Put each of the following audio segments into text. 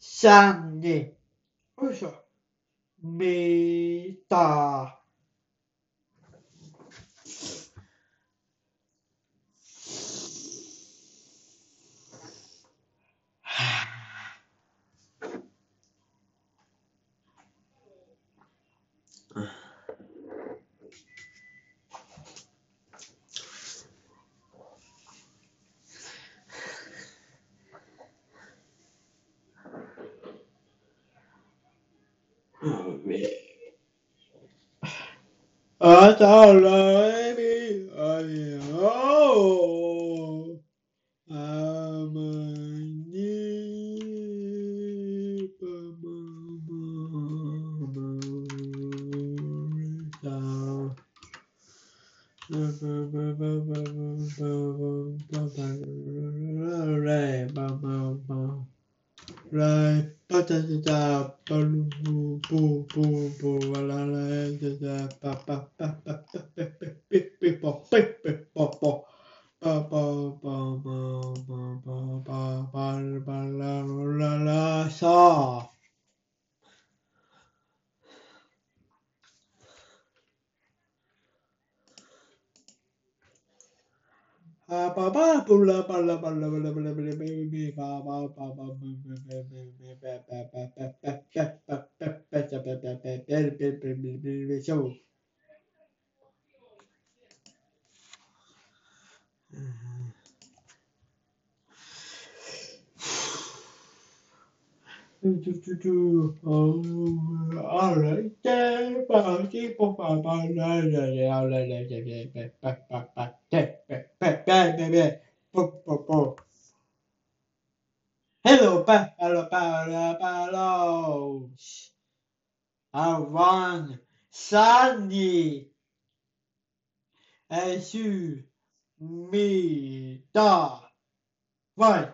sanne. Oysa meta Oh, man. I don't know. ça So, mm-hmm. Ba ba Hello, pa, hello, pa, hello, pa, hello. Avant, Sandy, Essu, Mi, Da, Vai.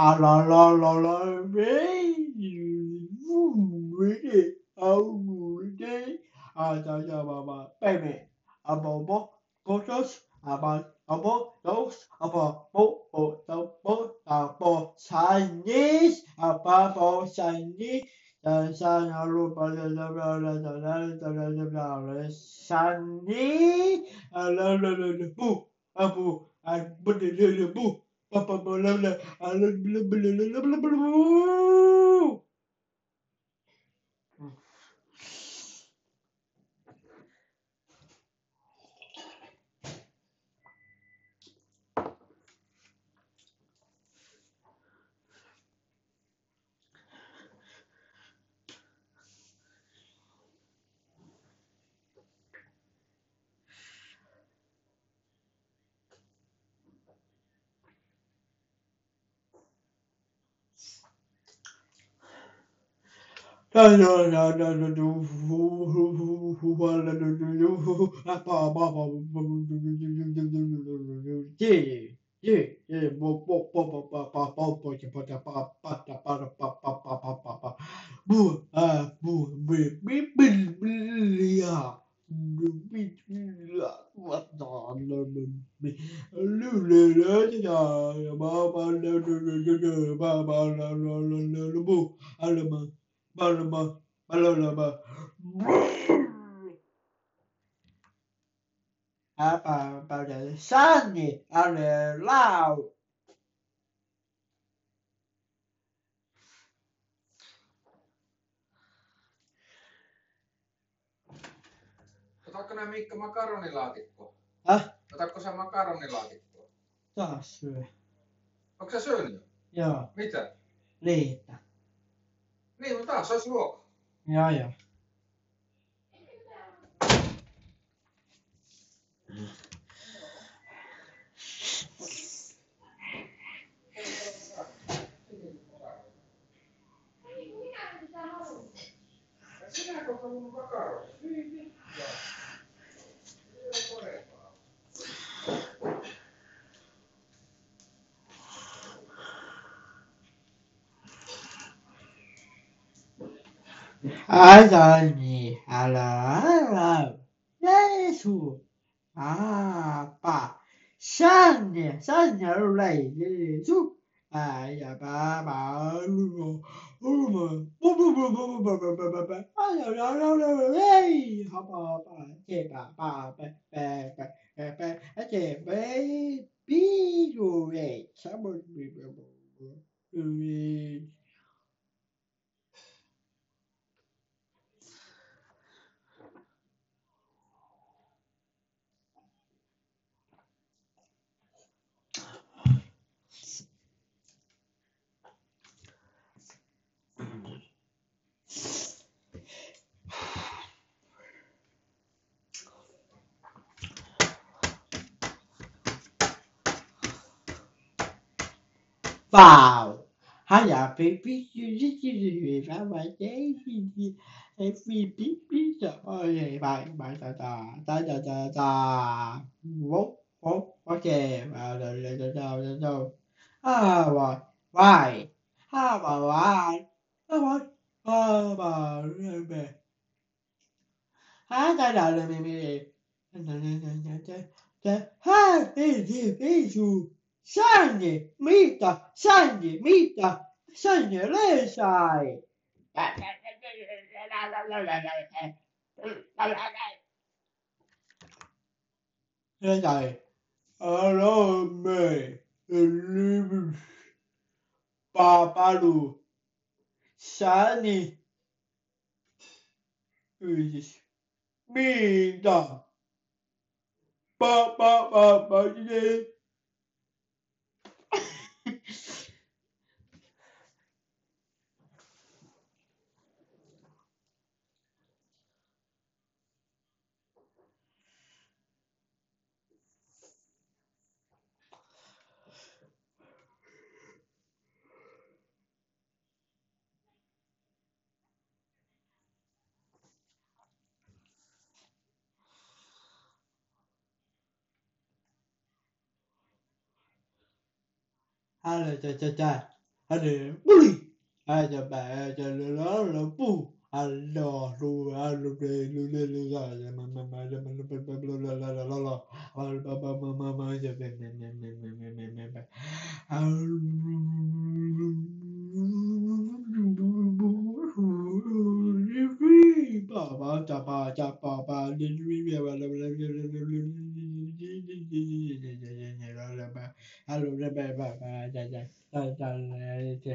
Ah là là là là, mais vous m'aidez, ah vous m'aidez, ah ça ça va va, bébé, ah bon bon, bonjour, ah bon, ah bon, donc, ah bon, bon, bon, bon, ah bon, ça n'est, ah pas bon, ça n'est, ça ça n'a pas de la la la la la la la la la ça ah le bout, ah ah. Papa Malone. Yeah, Apa pada sani ada laut. Otatko nää Mikko makaronilaatikkoa? Häh? Otatko sä makaronilaatikkoa? Taas syö. Onko sä syönyt jo? Joo, Mitä? liitä. Nee, want daar staat ze ook. Ja, ja. Você não ik colocando. 하나님 알아 예수 아빠 산에 산열래 예수 아야 바바 루고 우르마 뿌뿌뿌뿌뿌뿌뿌뿌뿌 아야야야야야 하바바 제바바베베베베 제베 비교에 sabır bir hay là bị biết biết gì ra mà chế gì gì em phi biết biết rồi ơi bài bài ta ta ta ta ta ta vốt vốt ok vào rồi rồi rồi rồi rồi rồi à rồi vài ha bà vài ha bà ha bà rồi về ha ta là rồi mày mày ha đi đi đi chú 上你米的，上你米的， 向你泪晒。现在阿罗妹的礼物，爸爸路想你，命大，爸爸爸爸的。ale cha cha cha ale buli ale ba ale la la bu alo lu alo le lu le lu la la ma ma ma la ma la ba la la la la la la al ba ba ma ma ma ja be me me me me me me ba al bà bà chà bà chà bà bà đi đi đi bà là là là là là là là là bà alo là bà bà bà chà chà chà chà chà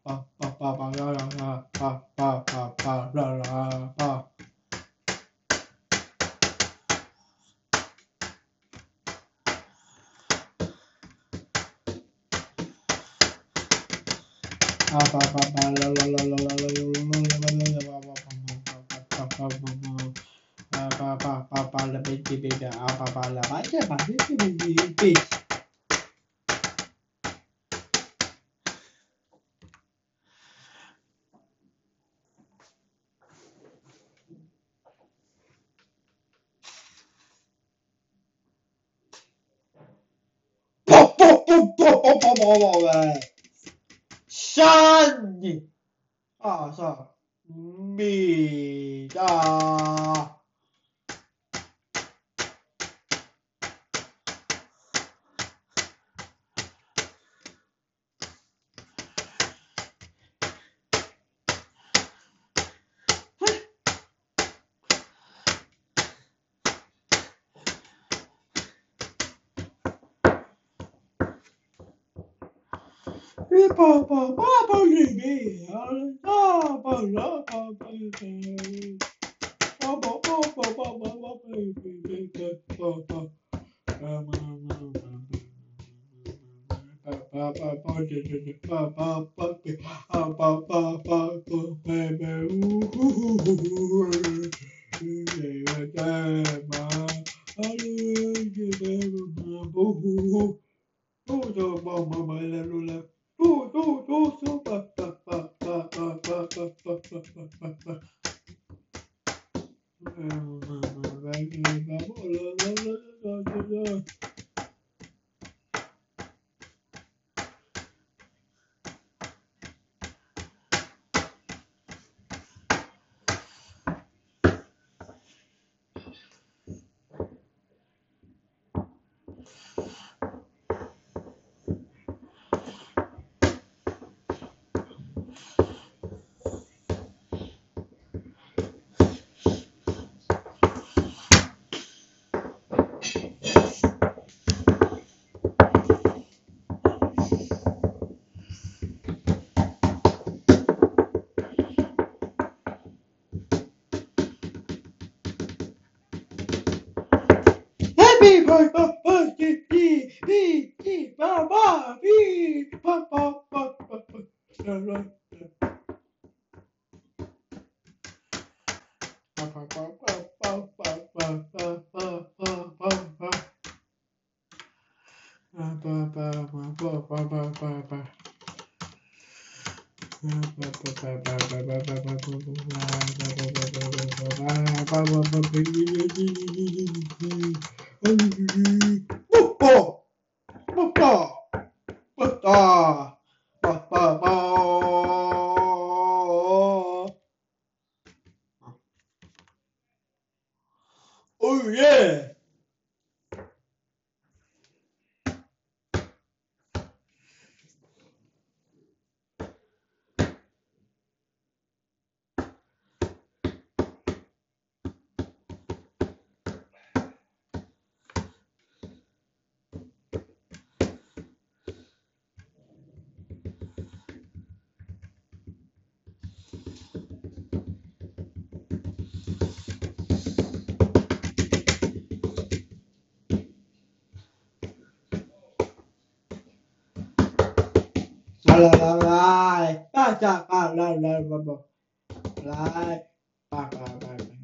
ba Apapalarla belki bebe apapalarla acaba belki bebe Shani! Ah, so. Me. Ah. Oh, Du, du, du, super. Football! Football! Football! stop. Right, right, right, right, right.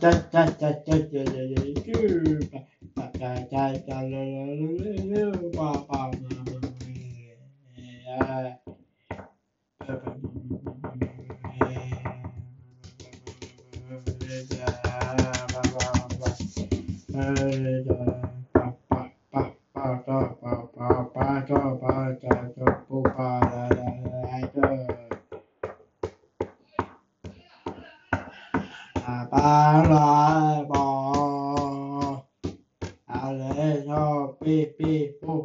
Yeah. bb boom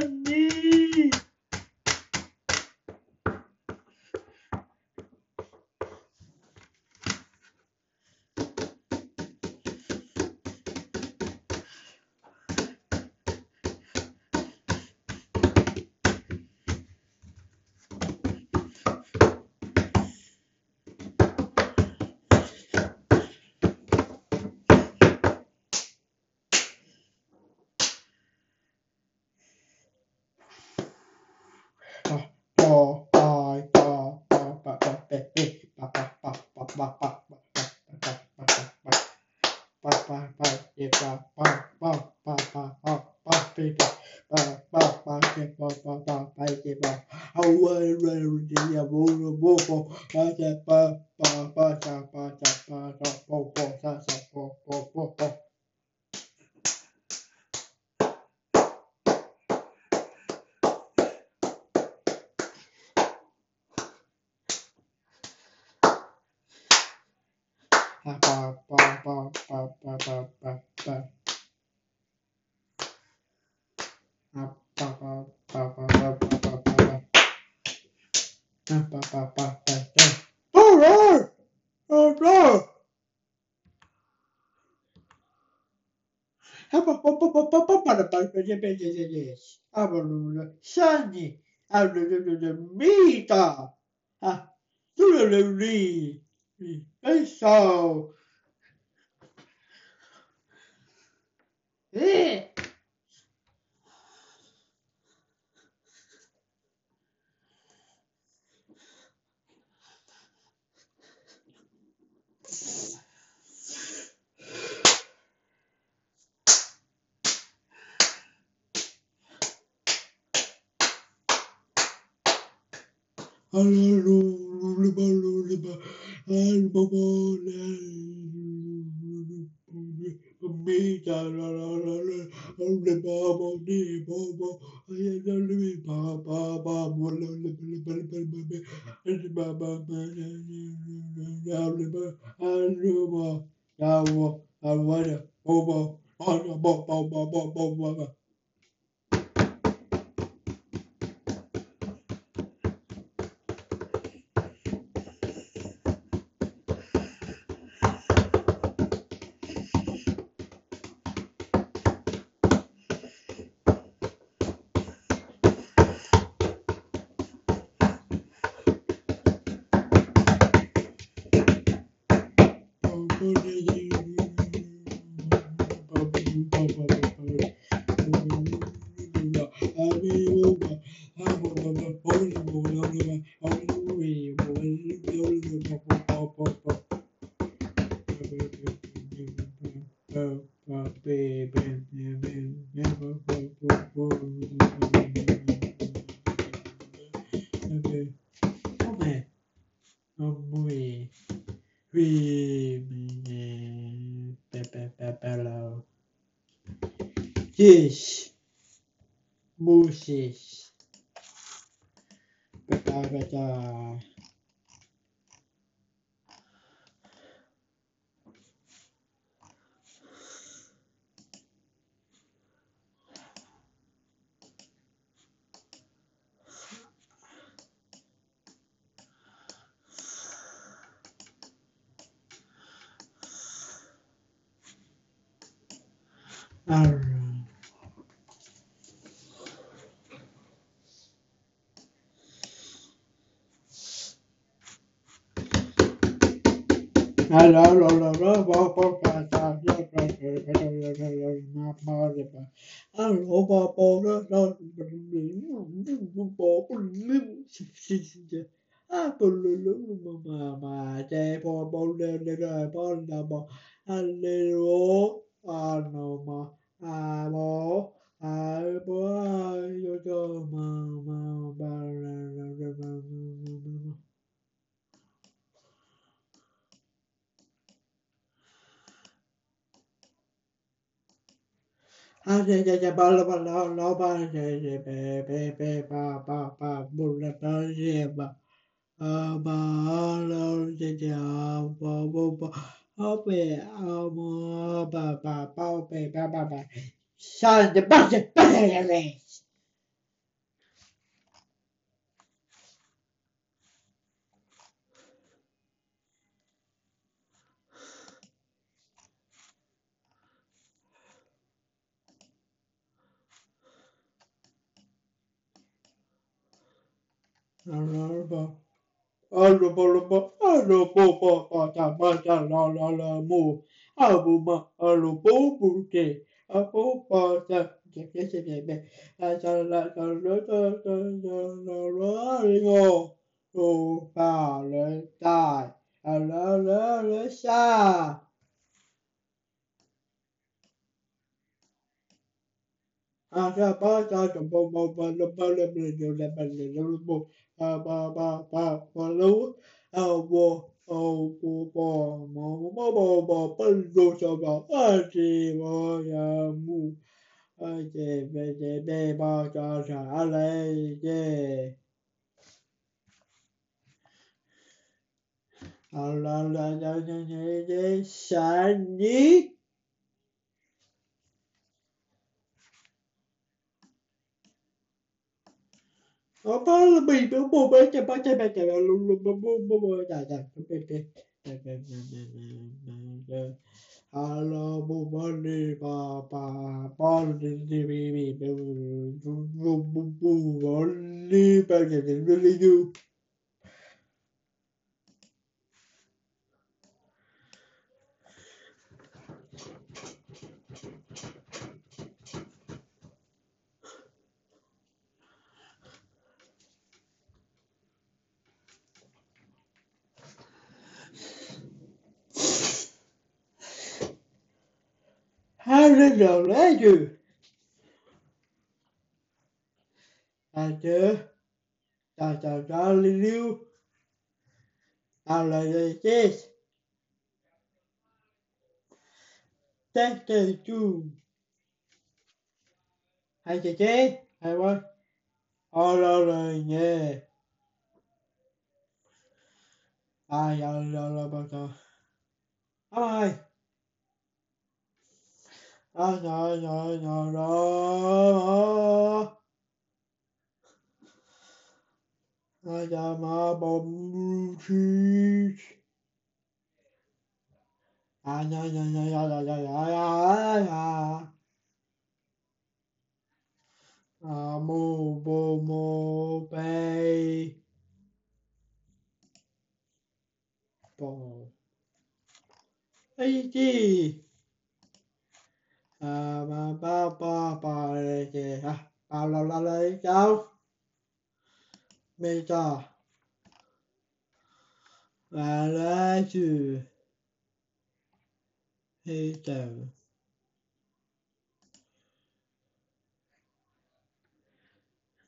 love avalola sani avalolamita ah, tulaluli pessoal é eh, I want, I want, I want, I want, I want, I want, I want, I want, I want, Diz. Muses. Pegar, pegar. ah right. Alma, alma, alma, yo, yo, mama. 这这这巴拉巴拉老板这这贝贝贝巴巴巴不能巴这吧，啊巴老这这啊巴巴巴宝贝啊么巴巴宝贝巴巴巴，上的八戒八戒来。啦啦啦，阿罗巴罗巴，阿罗波波巴达巴达啦啦啦木，阿布玛阿罗波布提，阿波巴达，别别别别别，阿啦啦啦啦啦啦啦啦啦啦啦哟，无法忍耐，阿啦啦啦下。啊，这巴扎怎么么么了么了么了么了么。ba ba ba ba ba lú ao bò ao bò bò mò mò bò bò bò lú cho ba a chi bò ya mu a chi bè chi bè ba cho sa lê chi a la la la la la la sa ni Nó có bị biểu bù bê chè bê chè bê chè bê lù lù bê bù bê bê chà chà bê bê Hello bù bê đi bà bà bà đi đi bì bì bê bù bù bù bù bù bù bù bù bù bù bù bù How did the lady? After that, I darling knew how lady is. Thank you. Hi, today I want Nhờ, nhờ, đó. Ai, mà, bông, cheese. À, nhờ, nhờ, nhờ, nhờ, nhờ, nhờ, nhờ, nhờ, nhờ. À, mô, bô, mô, bê. Bò. A G à ba ba ba ba kì à ba la la la cháu mê cho và la chữ hay chờ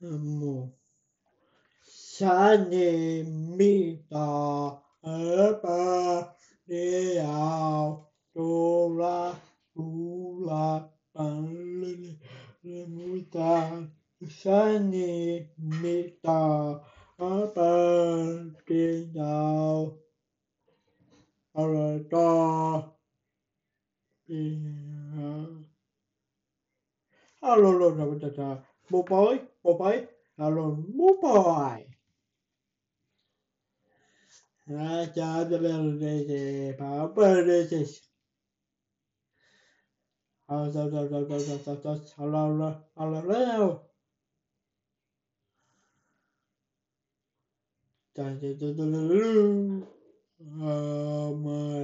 một sa ni mi ta ở ba đi ao tu la sulla palle remuta sani mita apa tidak ada Halo lo dapat data. Bopai, bopai, halo bopai. Raja dari Indonesia, Papa Indonesia. Oh my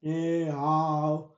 你好。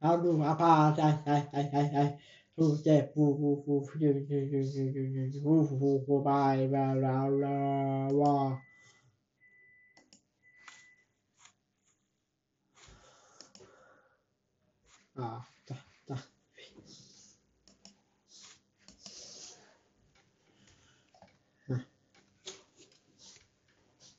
啊鲁阿巴在在在在在，呼在呼呼呼呼呼呼呼呼呼呼呼呼呼巴伊巴拉拉哇。啊。